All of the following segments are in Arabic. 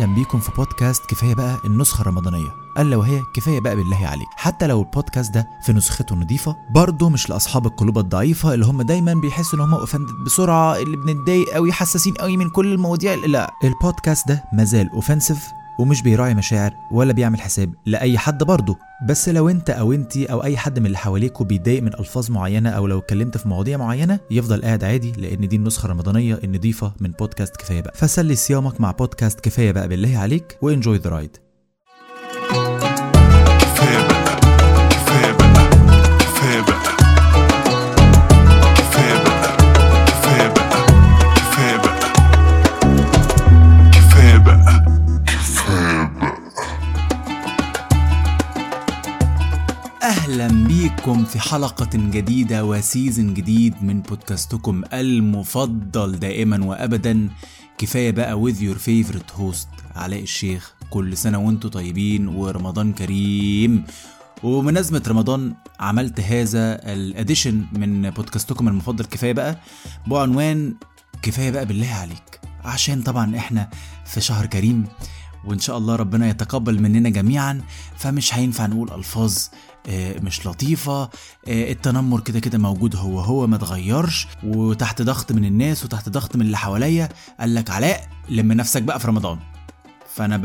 أهلا بيكم في بودكاست كفاية بقى النسخة الرمضانية. ألا وهي كفاية بقى بالله عليك. حتى لو البودكاست ده في نسخته نظيفة برضه مش لأصحاب القلوب الضعيفة اللي هم دايما بيحسوا إن هم offended بسرعة اللي بنتضايق قوي حساسين قوي من كل المواضيع. لا البودكاست ده مازال offensive ومش بيراعي مشاعر ولا بيعمل حساب لأي حد برضه. بس لو انت أو انتي أو أي حد من اللي حواليكوا بيتضايق من ألفاظ معينة أو لو اتكلمت في مواضيع معينة يفضل قاعد عادي لأن دي النسخة الرمضانية النظيفه من بودكاست كفاية بقى. فسلي صيامك مع بودكاست كفاية بقى بالله عليك و enjoy the ride. في حلقة جديدة وسيزن جديد من بودكاستكم المفضل دائما وابدا. كفاية بقى with your favorite host علاء الشيخ. كل سنة وأنتم طيبين ورمضان كريم. وبمناسبة رمضان عملت هذا الاديشن من بودكاستكم المفضل. كفاية بقى بعنوان كفاية بقى بالله عليك. عشان طبعا إحنا في شهر كريم وإن شاء الله ربنا يتقبل مننا جميعا فمش هينفع نقول ألفاظ مش لطيفة. آه، التنمر كده كده موجود هو هو ما اتغيرش وتحت ضغط من الناس وتحت ضغط من اللي حواليا قال لك علاء لم نفسك بقى في رمضان. فأنا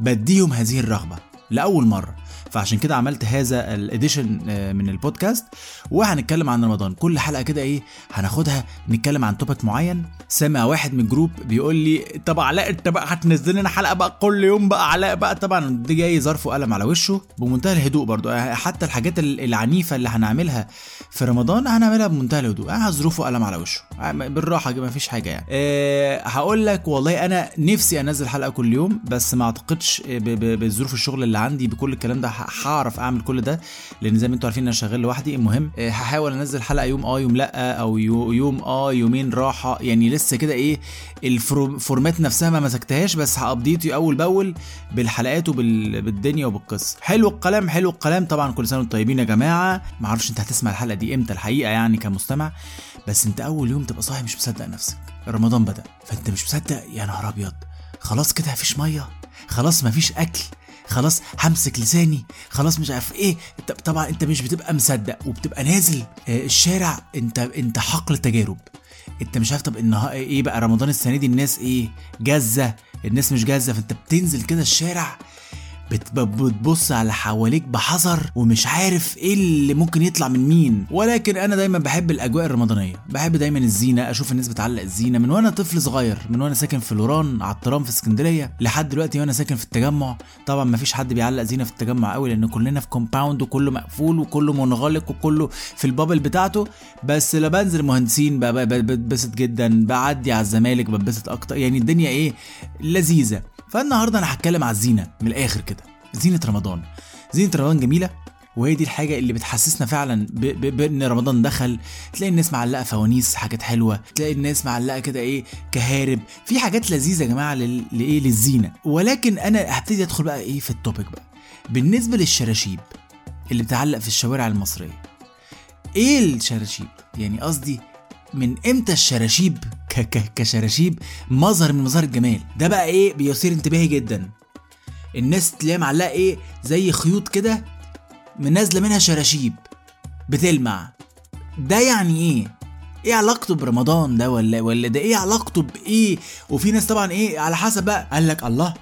بديهم هذه الرغبة. لأول مرة. فعشان كده عملت هذا ال edition آه، من البودكاست وهنتكلم عن رمضان. كل حلقة كده إيه هناخدها نتكلم عن topic معين. سامع واحد من ال group بيقول لي طب علاء أنت بقى هتنزل لنا حلقة بقى كل يوم بقى علاء بقى؟ طبعا دي جاي ظرف وقلم على وشه بمنتهى الهدوء برضو آه، حتى الحاجات ال- العنيفة اللي هنعملها في رمضان هنعملها بمنتهى الهدوء. آه، ظروف وقلم على وشه. آه، بالراحة ما فيش حاجة يعني. أه هقول لك والله أنا نفسي أنزل حلقة كل يوم بس ما أعتقدش بظروف الشغل اللي عندي بكل الكلام ده هعرف أعمل كل ده لأن زي ما أنتوا عارفين أنا شغال لوحدي. المهم آه، هحاول أنزل حلقة يوم آه يوم لأ أو يو- يوم آه يومين راحة. يعني لسه كده إيه ال format نفسها ما مسكتهاش بس ه update ته أول بأول بالحلقات وبالدنيا وبالقصة. حلو الكلام حلو الكلام. طبعا كل سنة وأنتم طيبين يا جماعة. ما أعرفش أنت هتسمع الحلقة دي إمتى الحقيقة يعني كمستمع بس أنت أول يوم تبقى صاحي مش مصدق نفسك. رمضان بدأ فأنت مش مصدق؟ يا نهار أبيض. خلاص كده مفيش مية خلاص مفيش أكل. خلاص همسك لساني. خلاص مش عارف إيه. طبعا أنت مش بتبقى مصدق وبتبقى نازل. آه، الشارع انت أنت حقل تجارب أنت مش عارف طب النها... إيه بقى رمضان السنة دي الناس إيه؟ جازه الناس مش جازه فأنت بتنزل كده الشارع. بتبص على حواليك بحذر ومش عارف إيه اللي ممكن يطلع من مين. ولكن أنا دايما بحب الأجواء الرمضانية. بحب دايما الزينة أشوف الناس بتعلق الزينه من وأنا طفل صغير من وأنا ساكن في لوران على الترام في اسكندرية لحد دلوقتي وأنا ساكن في التجمع. طبعا ما فيش حد بيعلق زينة في التجمع قوي لأن كلنا في compound وكله مقفول وكله منغلق وكله في ال bubble بتاعته. بس لا بنزل مهندسين بتبسط جدا بعدي على الزمالك بتبسط أكتر. يعني الدنيا إيه؟ لذيذة. فالنهاردة أنا هتكلم على الزينه من الآخر كده زينة رمضان. زينة رمضان جميلة وهي دي الحاجة اللي بتحسسنا فعلا بإن رمضان دخل. تلاقي الناس معلقة فوانيس حاجات حلوة. تلاقي الناس معلقة كده إيه كهارب. في حاجات لذيذة يا جماعة لل- لإيه للزينة. ولكن أنا هبتدي أدخل بقى إيه في ال topic بقى. بالنسبة للشراشيب اللي بتعلق في الشوارع المصرية إيه الشراشيب؟ يعني قصدي من إمتى الشراشيب ك ك كشراشيب مظهر من مظاهر الجمال؟ ده بقى إيه؟ بيثير انتباهي جدا. الناس تلاقيها معلقة إيه؟ زي خيوط كده من نازلة منها شراشيب بتلمع. ده يعني إيه؟ إيه علاقته برمضان ده ولا ولا ده إيه علاقته بإيه؟ وفي ناس طبعا إيه؟ على حسب بقى قال لك الله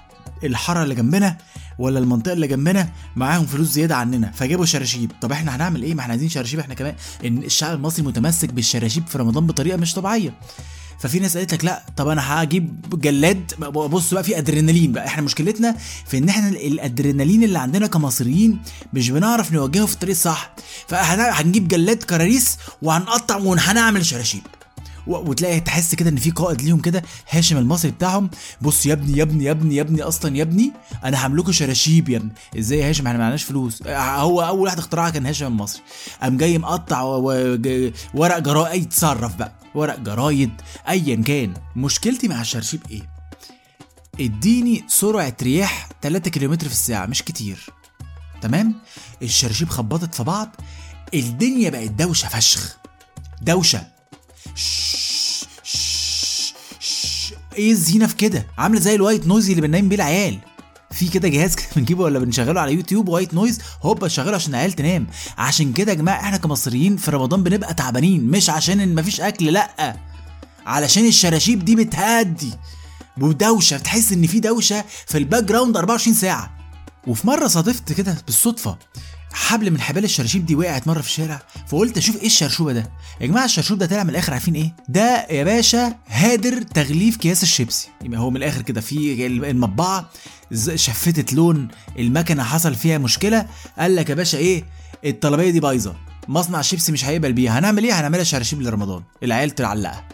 الحارة اللي جنبنا ولا المنطقة اللي جنبنا معاهم فلوس زيادة عننا فجابوا شراشيب. طب إحنا هنعمل إيه؟ ما إحنا عايزين شراشيب إحنا كمان إن الشعب المصري متمسك بالشراشيب في رمضان بطريقة مش طبيعية. ففي ناس قالت لك لا طب أنا هجيب جلاد. بص بقى في أدرينالين بقى. إحنا مشكلتنا في إن إحنا الأدرينالين اللي عندنا كمصريين مش بنعرف نوجهه في الطريق الصح. فهنجيب جلاد كراريس وهنقطع وهنعمل شراشيب. وتلاقي تحس كده إن في قائد ليهم كده هاشم المصري بتاعهم بص يا ابني يا ابني يا ابني يا ابني أصلا يا ابني أنا هعملكوا شراشيب يا ابني. إزاي يا هاشم؟ إحنا معناش فلوس. هو أول واحد اخترعها كان هاشم المصري. قام جاي مقطع ورق جرايد يتصرف بقى. ورق جرايد ايا كان. مشكلتي مع الشراشيب إيه؟ إديني سرعة رياح 3 كم في الساعة مش كتير. تمام؟ الشراشيب خبطت في بعض الدنيا بقت دوشة فشخ. شش. إيه الزينة في كده؟ عاملة زي ال white noise اللي بننام بيه العيال. في كده جهاز كده بنجيبه ولا بنشغله على يوتيوب white noise هوبا شغله عشان العيال تنام. عشان كده يا جماعة إحنا كمصريين في رمضان بنبقى تعبانين. مش عشان إن مفيش أكل لأ. علشان الشراشيب دي بتهدي. ودوشة بتحس إن في دوشة في ال background 24 ساعة. وفي مرة صادفت كده بالصدفة حبل من حبال الشراشيب دي وقعت مرة في الشارع فقلت أشوف إيه الشرشوبة ده؟ يا جماعة الشرشوب ده طلع من الآخر عارفين إيه؟ ده يا باشا هادر تغليف اكياس الشيبسي. يبقى هو من الآخر كده في المطبعة شفتت اللون المكنة حصل فيها مشكلة قال لك يا باشا إيه؟ الطلبية دي بايظة مصنع الشيبسي مش هيقبل بيها هنعمل إيه؟ هنعملها شراشيب لرمضان العيال تعلقها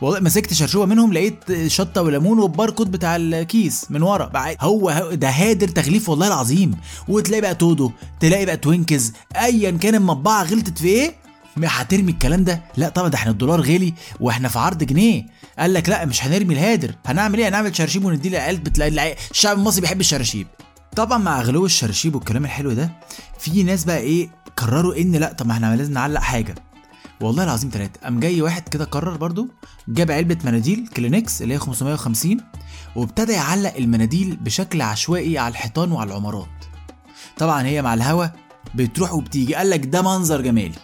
والله مسكت شرشوبة منهم لقيت شطة وليمون والباركود بتاع الكيس من ورا. هو ده هادر تغليف والله العظيم. وتلاقي بقى تودو تلاقي بقى توينكز ايا كان المطبعة غلطت في إيه؟ هترمي الكلام ده؟ لا طبعا ده إحنا الدولار غالي وإحنا في عرض جنيه. قال لك لا مش هنرمي الهادر. هنعمل إيه؟ هنعمل شراشيب ونديه للعيال بتلاقي الشعب المصري بيحب الشراشيب طبعا مع غلو الشراشيب والكلام الحلو ده في ناس بقى إيه قرروا إن لا طب ما إحنا لازم نعلق حاجة. والله العظيم ثلاثة قام جاي واحد كده قرر برضو جاب علبة مناديل كلينكس اللي هي 550 وابتدى يعلق المناديل بشكل عشوائي على الحيطان وعلى العمارات. طبعا هي مع الهوا بتروح وبتيجي. قال لك ده منظر جمالي.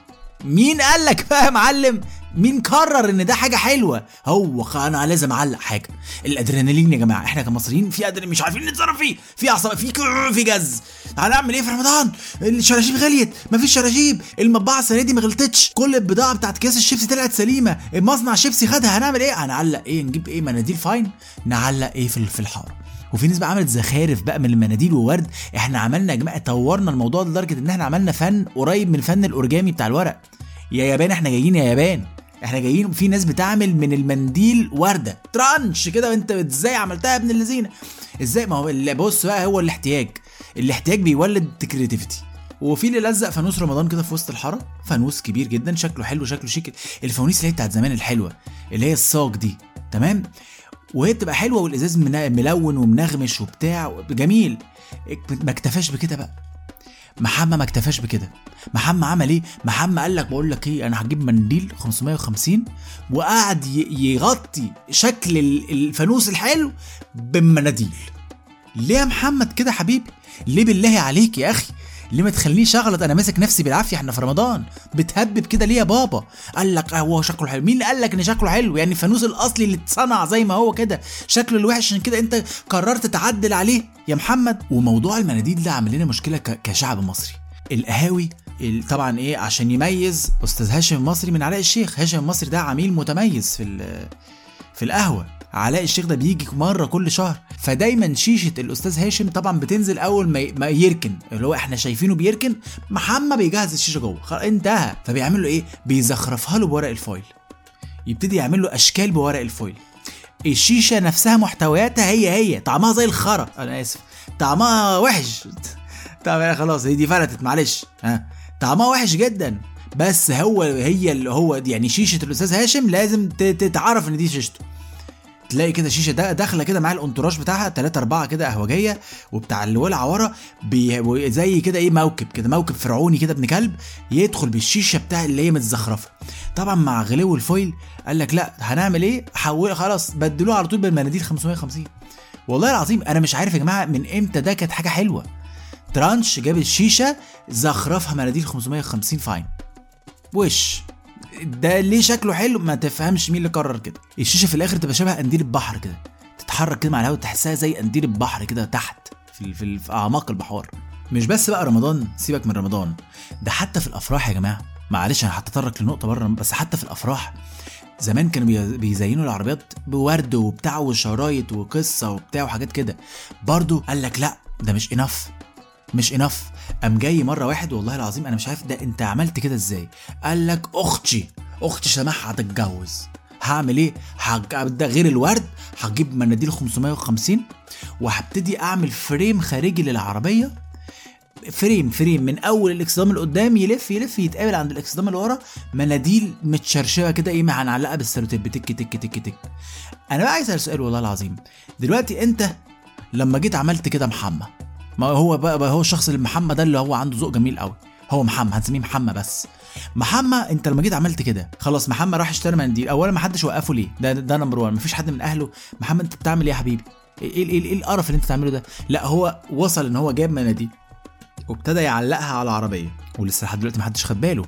مين قال لك بقى يا معلم؟ مين قرر إن ده حاجة حلوة؟ هو أنا لازم أعلق حاجة. الأدرينالين يا جماعة إحنا كمصريين في ادرينالين مش عارفين نتصرف فيه. في عصب في في جز. هنعمل إيه في رمضان؟ الشراشيب غليت. مفيش شراشيب. المطبعة السنة دي ما غلطتش. كل البضاعة بتاعت اكياس الشيبسي طلعت سليمة. المصنع الشيبسي خدها. هنعمل إيه؟ هنعلق إيه؟ نجيب إيه؟ مناديل فاين. نعلق إيه في في الحاره وفي ناس بقى عملت زخارف بقى من المناديل وورد. إحنا عملنا يا جماعة طورنا الموضوع لدرجة إن إحنا عملنا فن قريب من فن الأوريجامي بتاع الورق. يا يابان إحنا جايين يا يابان. إحنا جايين في ناس بتعمل من المنديل وردة. ترانش كده وانت إزاي عملتها يا ابن اللذينة؟ إزاي؟ ما هو اللي بص بقى هو الاحتياج. الاحتياج بيولد creativity وفي اللي لزق فانوس رمضان كده في وسط الحارة. فانوس كبير جدا شكله حلو شكله شيك. الفوانيس اللي هي بتاعت زمان الحلوة اللي هي الصاج دي تمام؟ وهي بتبقى حلوة والإزاز ملون ومنغمش وبتاع جميل. ما اكتفاش بكده بقى. محمد ما اكتفاش بكده. محمد عمل إيه؟ محمد قال لك بقول لك إيه أنا هجيب منديل 550 وقعد يغطي شكل ال- الفانوس الحلو بالمناديل. ليه يا محمد كده حبيبي؟ ليه بالله عليك يا أخي؟ ليه ما تخلينيش أغلط؟ أنا ماسك نفسي بالعافية إحنا في رمضان. بتهبب كده ليه يا بابا؟ قال لك آه هو شكله حلو. مين قال لك إن شكله حلو؟ يعني الفانوس الأصلي اللي اتصنع زي ما هو كده شكله الوحش عشان كده أنت قررت تعدل عليه. يا محمد وموضوع المناديل ده عامل لنا مشكلة كشعب مصري. القهاوي ال- طبعا إيه عشان يميز أستاذ هاشم المصري من علاء الشيخ. هاشم المصري ده عميل متميز في في القهوة. علاء الشيخ ده بيجي مرة كل شهر. فدايما شيشة الأستاذ هاشم طبعا بتنزل أول ما يركن. اللي هو إحنا شايفينه بيركن محمد بيجهز الشيشة جوه. انتهى. فبيعمل له إيه؟ بيزخرفها له بورق الفويل يبتدي يعمل له أشكال بورق الفويل الشيشة نفسها محتوياتها هي هي. طعمها زي الخرا. أنا آسف. طعمها وحش. طب خلاص هي دي فلتت معلش. ها؟ طعمها وحش جدا. بس هو هي اللي هو يعني شيشة الأستاذ هاشم لازم تتعرف إن دي شيشته. تلاقي كده شيشة دا داخلة كده مع الانتراج بتاعها 3 4 كده قهوجيه وبتاع الولعه ورا زي كده إيه موكب كده موكب فرعوني كده ابن كلب يدخل بالشيشة بتاع اللي هي متزخرفة. طبعا مع غلو الفويل قال لك لا هنعمل إيه؟ حول خلاص بدلوه على طول بالمناديل 550 والله العظيم أنا مش عارف يا جماعة من إمتى ده كانت حاجة حلوة. ترانش جاب الشيشة زخرفها مناديل 550 فاين. وش؟ ده ليه شكله حلو؟ ما تفهمش مين اللي قرر كده. الشيشه في الآخر تبقى شبه قنديل البحر كده. تتحرك كده مع الهواء تحسها زي قنديل البحر كده تحت في, في, في اعماق البحار. مش بس بقى رمضان سيبك من رمضان. ده حتى في الافراح يا جماعة. معلش أنا هتطرق لنقطة بره بس حتى في الافراح. زمان كانوا بي- بيزينوا العربيات بورد وبتاع وشرايط وقصة وبتاع وحاجات كده. برضو قال لك لا ده مش enough مش enough قام جاي مرة واحد والله العظيم أنا مش عارف ده أنت عملت كده إزاي؟ قال لك أختي أختي سماح هتتجوز. هعمل إيه. ده غير الورد. هجيب مناديل 550 وهبتدي أعمل frame خارجي للعربية. frame frame من أول الإكسدام اللي قدام يلف يلف يتقابل عند الإكسدام اللي ورا. مناديل متشرشبة كده إيه هنعلقها بالسلوتيب تك تك تك تك. أنا بقى عايز أسأل سؤال والله العظيم دلوقتي أنت لما جيت عملت كده محمد ما هو بقى, بقى هو الشخص اللي محمد ده اللي هو عنده ذوق جميل قوي. هو محمد هنسميه محمد بس. محمد انت لما جيت عملت كده خلاص محمد راح اشترى منديل اولا ما حدش وقفه ليه؟ ده ده number 1 مفيش حد من أهله. محمد انت بتعمل إيه يا حبيبي؟ إيه إيه إيه القرف اللي انت بتعمله ده؟ لا هو وصل إن هو جاب مناديل وابتدى يعلقها على العربية ولسه لحد دلوقتي محدش خد باله.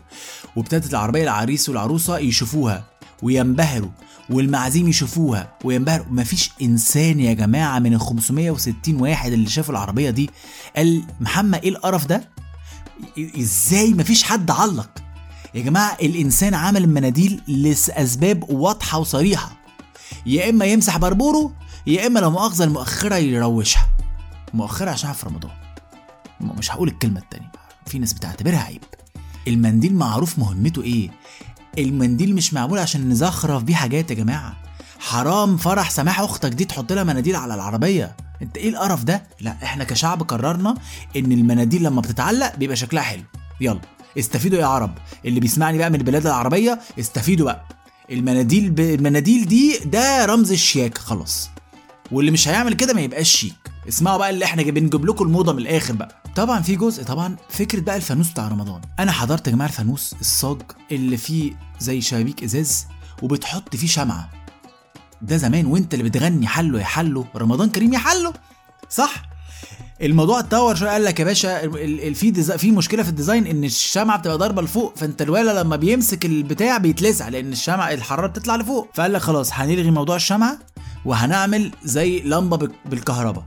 وابتدت العربية العريس والعروسة يشوفوها. وينبهروا والمعازيم يشوفوها وينبهروا. مفيش إنسان يا جماعة من ال 560 واحد اللي شافوا العربية دي قال محمد إيه القرف ده؟ إزاي مفيش حد علق؟ يا جماعة الإنسان عمل المناديل لأسباب واضحة وصريحة. يا إما يمسح بربوره يا إما لو مؤاخذة المؤخرة يروشها. مؤخرة عشان في رمضان. مش هقول الكلمة التانية. في ناس بتعتبرها عيب. المنديل معروف مهمته إيه؟ المنديل مش معمول عشان نزخرف بيه حاجات يا جماعة. حرام فرح سماح أختك دي تحط لها مناديل على العربية. أنت إيه القرف ده؟ لا إحنا كشعب قررنا إن المناديل لما بتتعلق بيبقى شكلها حلو. يلا استفيدوا يا عرب. اللي بيسمعني بقى من البلاد العربية استفيدوا بقى. المناديل ب... المناديل دي ده رمز الشياكة خلاص. واللي مش هيعمل كده ما يبقاش شيك. اسمعوا بقى اللي إحنا بنجيب لكم الموضة من الآخر بقى. طبعا في جزء طبعا فكرة بقى الفانوس بتاع رمضان. أنا حضرت يا جماعة الفانوس الصاج اللي فيه زي شبابيك إزاز وبتحط فيه شمعة. ده زمان وأنت اللي بتغني حلو يا حلو رمضان كريم يا حلو. صح؟ الموضوع اتطور شوية قال لك يا باشا في في مشكلة في ال design إن الشمعة بتبقى ضاربه لفوق فأنت الولا لما بيمسك البتاع بيتلسع لأن الشمعة الحرارة بتطلع لفوق. فقال لك خلاص هنلغي موضوع الشمعة وهنعمل زي لمبة بال- بالكهرباء.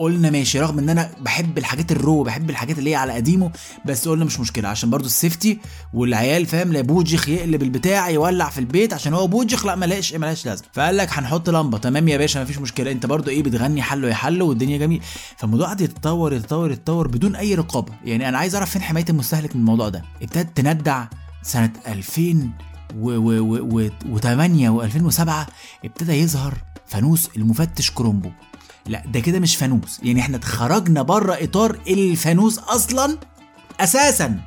قلنا ماشي رغم إن أنا بحب الحاجات الرو بحب الحاجات اللي هي على قديمه بس قلنا مش مشكلة عشان برضو السيفتي والعيال فاهم؟ لا بوجخ يقلب البتاع يولع في البيت عشان هو بوجخ لا ملاش ملاش لازمة. فقال لك هنحط لمبة. تمام يا باشا مفيش مشكلة. أنت برضو إيه بتغني حلو يا حلو والدنيا جميل فالموضوع قعد يتطور يتطور يتطور بدون أي رقابة. يعني أنا عايز أعرف فين حماية المستهلك من الموضوع ده؟ ابتدت تندع سنة 2000 و و و و و8 و2007 ابتدى يظهر فانوس المفتش كرومبو. لا ده كده مش فانوس. يعني إحنا اتخرجنا بره اطار الفانوس أصلا أساسا.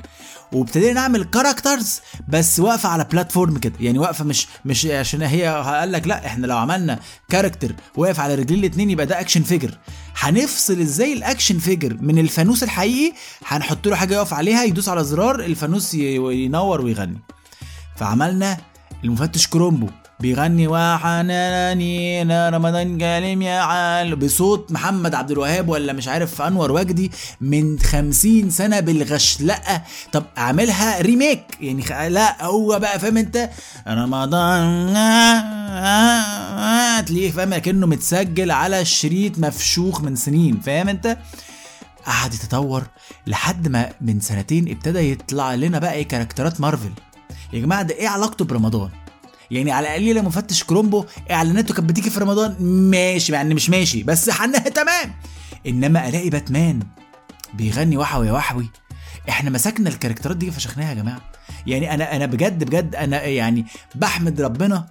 وابتدينا نعمل characters بس واقفة على platform كده. يعني واقفة مش مش عشان هي قال لك لا إحنا لو عملنا character واقف على رجلين الاتنين يبقى ده action figure هنفصل إزاي ال action figure من الفانوس الحقيقي؟ هنحط له حاجة يقف عليها يدوس على زرار الفانوس ينور ويغني. فعملنا المفتش كرومبو. بيغني وحناني رمضان كريم يا عال. بصوت محمد عبد الوهاب ولا مش عارف أنور وجدي من خمسين سنة بالغشلقة. طب أعملها remake يعني. لا هو بقى فاهم أنت؟ رمضان تلاقيه فاهم كانه متسجل على شريط مفشوخ من سنين فاهم أنت؟ قعد يتطور لحد ما من سنتين ابتدى يطلع لنا بقى إيه كاركترات مارفل. يا جماعة ده إيه علاقته برمضان؟ يعني على الأقل لما مفتش كرومبو إعلاناته كانت بتيجي في رمضان ماشي يعني مش ماشي بس حنها تمام. إنما ألاقي باتمان بيغني وحوي يا وحوي. إحنا مسكنا الكاركترات دي فشخناها يا جماعة. يعني أنا أنا بجد بجد أنا يعني بحمد ربنا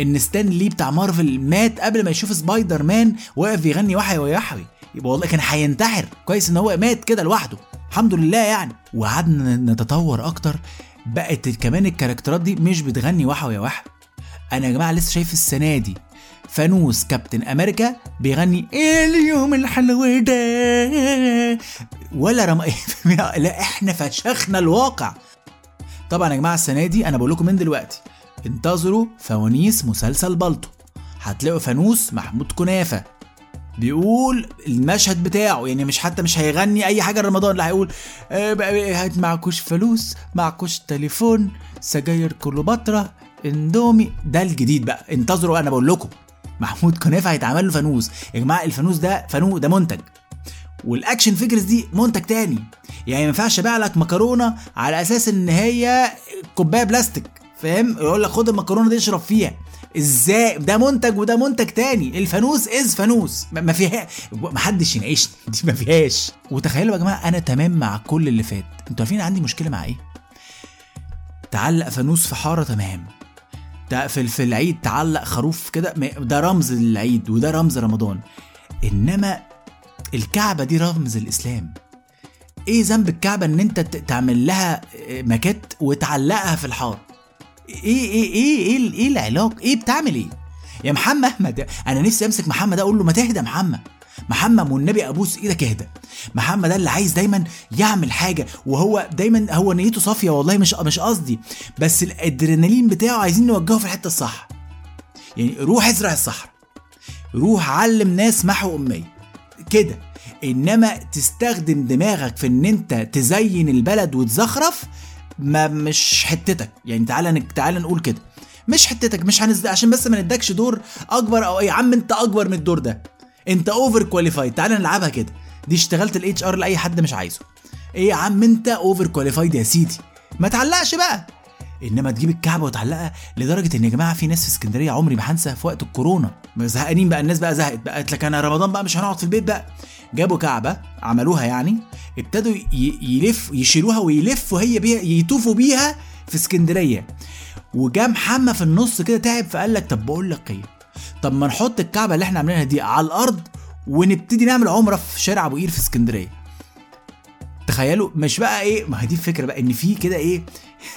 إن ستان لي بتاع مارفل مات قبل ما يشوف سبايدر مان واقف يغني وحوي يا وحوي. يبقى والله كان هينتحر. كويس إن هو مات كده لوحده. الحمد لله يعني. وقعدنا نتطور أكتر. بقت كمان الكاركترات دي مش بتغني وحوي يا وحوي. أنا يا جماعة لسه شايف السنة دي. فانوس كابتن أمريكا بيغني إيه اليوم الحلو ده. ولا رم... لا إحنا فشخنا الواقع. طبعا يا جماعة السنة دي أنا بقول لكم من دلوقتي انتظروا فوانيس مسلسل بالطو. هتلاقوا فانوس محمود كنافة بيقول المشهد بتاعه يعني مش حتى مش هيغني أي حاجة رمضان لا هيقول آه، هات معكوش فلوس معكوش تليفون سجاير كليوباترا اندومي ده الجديد بقى. انتظروا أنا بقول لكم. محمود كنافة هيتعمل له فانوس. يا جماعة الفانوس ده فانوس ده منتج. وال action figures دي منتج تاني. يعني ما ينفعش ابيع لك مكرونة على أساس ان هي كوباية بلاستيك فاهم؟ يقول لك خد المكرونة دي اشرب فيها. إزاي؟ ده منتج وده منتج تاني. الفانوس از فانوس. ما فيها ما حدش يناقشني. دي ما فيهاش. وتخيلوا يا جماعة أنا تمام مع كل اللي فات. أنتوا عارفين عندي مشكلة مع إيه؟ تعلق فانوس في حارة تمام. في في العيد تعلق خروف كده ده رمز العيد وده رمز رمضان. إنما الكعبة دي رمز الإسلام. إيه ذنب الكعبة إن أنت تعمل لها آه، ماكيت وتعلقها في الحاره إيه إيه إيه إيه إيه العلاقه إيه بتعمل إيه؟ يا محمد أحمد أنا نفسي أمسك محمد أقول له ما تهدى محمد. محمد والنبي أبوس إيدك اهدى محمد ده اللي عايز دايما يعمل حاجة وهو دايما هو نيته صافية والله مش مش قصدي بس الأدرينالين بتاعه عايزين نوجهه في الحتة الصح. يعني روح ازرع الصحراء. روح علم ناس محو أمية. كده. إنما تستخدم دماغك في إن أنت تزين البلد وتزخرف ما مش حتتك. يعني تعالى تعالى نقول كده. مش حتتك مش هنزل عشان بس ما ندكش دور أكبر أو إيه. يا عم أنت أكبر من الدور ده. انت over qualified تعالى نلعبها كده. دي اشتغلت ال HR لأي حد مش عايزه. إيه يا عم انت over qualified يا سيدي. ما تعلقش بقى. انما تجيب الكعبة وتعلقها لدرجة إن يا جماعة في ناس في اسكندرية عمري ما هنسى في وقت الكورونا. زهقانين بقى الناس بقى زهقت بقى. قالت لك أنا رمضان بقى مش هنقعد في البيت بقى. جابوا كعبة عملوها يعني ابتدوا يلف يشيلوها ويلفوا هي بيها يطوفوا بيها في اسكندرية. وجا محمد في النص كده تعب فقال لك طب بقول لك إيه؟ طب ما نحط الكعبة اللي إحنا عاملينها دي على الأرض ونبتدي نعمل عمرة في شارع أبو قير في اسكندرية. تخيلوا؟ مش بقى إيه؟ ما هي دي الفكرة بقى إن في كده إيه؟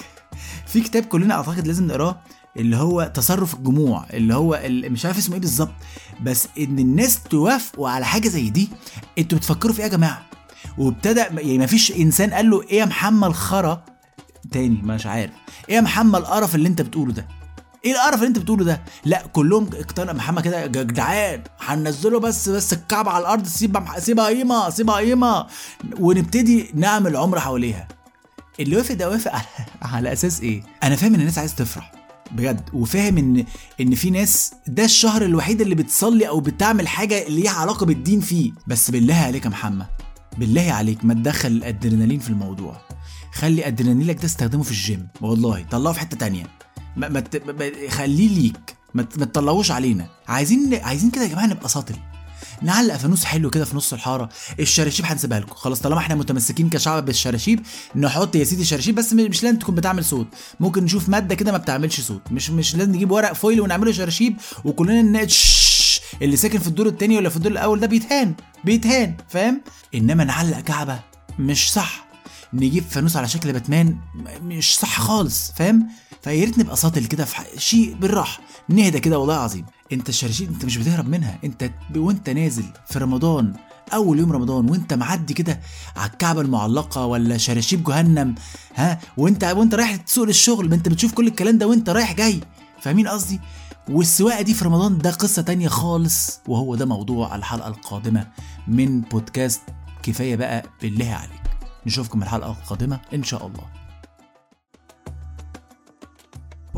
في كتاب كلنا أعتقد لازم نقراه اللي هو تصرف الجموع اللي هو ال- مش عارف اسمه إيه بالظبط بس إن الناس توافقوا على حاجة زي دي أنتوا بتفكروا في إيه يا جماعة؟ وابتدى يعني ما فيش إنسان قال له إيه يا محمد الخرا؟ تاني مش عارف. إيه يا محمد القرف اللي أنت بتقوله ده؟ إيه القرف اللي انت بتقوله ده؟ لا كلهم اقتنع محمد كده يا جدعان. هننزله بس بس الكعبة على الأرض سيبها سيبها قيمة سيبها قيمة. ونبتدي نعمل عمرة حواليها. اللي وافق ده وافق على, على أساس إيه؟ أنا فاهم إن الناس عايز تفرح بجد. وفاهم ان إن في ناس ده الشهر الوحيد اللي بتصلي أو بتعمل حاجة ليها علاقة بالدين فيه. بس بالله عليك يا محمد بالله عليك ما تدخل الأدرينالين في الموضوع. خلي ادرينالينك ده استخدمه في الجيم والله طلعه في حتة تانية. ما ما ما- خليه ليك. ما ما تطلعوش علينا. عايزين عايزين كده يا جماعة نبقى ساطل نعلق فانوس حلو كده في نص الحارة. الشراشيب هنسيبها لكم. خلاص طالما إحنا متمسكين كشعب بالشراشيب نحط يا سيدي شراشيب بس مش لازم تكون بتعمل صوت. ممكن نشوف مادة كده ما بتعملش صوت. مش مش لازم نجيب ورق فويل ونعمله شراشيب وكلنا ن- شش- اللي ساكن في الدور التاني ولا في الدور الأول ده بيتهان. بيتهان فاهم؟ إنما نعلق كعبة مش صح. نجيب فانوس على شكل باتمان مش صح خالص فاهم؟ فيا ريت نبقى ساطل كده في شيء بالراحة. نهدى كده والله العظيم انت الشراشيب انت مش بتهرب منها. انت وانت نازل في رمضان أول يوم رمضان وانت معدي كده على الكعبة المعلقة ولا شراشيب جهنم ها؟ وانت وانت رايح تسوق للشغل ما انت بتشوف كل الكلام ده وانت رايح جاي. فاهمين قصدي؟ والسواقة دي في رمضان ده قصة تانية خالص وهو ده موضوع الحلقة القادمة من بودكاست كفاية بقى بالله عليك. نشوفكم الحلقة القادمة إن شاء الله.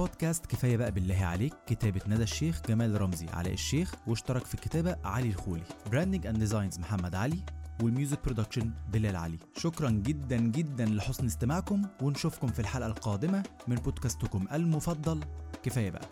بودكاست كفاية بقى بالله عليك كتابة ندى الشيخ جمال رمزي علاء الشيخ واشترك في الكتابة علي الخولي. Branding and designs محمد علي وال music production بلال علي. شكرا جدا جدا لحسن استماعكم ونشوفكم في الحلقة القادمة من بودكاستكم المفضل. كفاية بقى.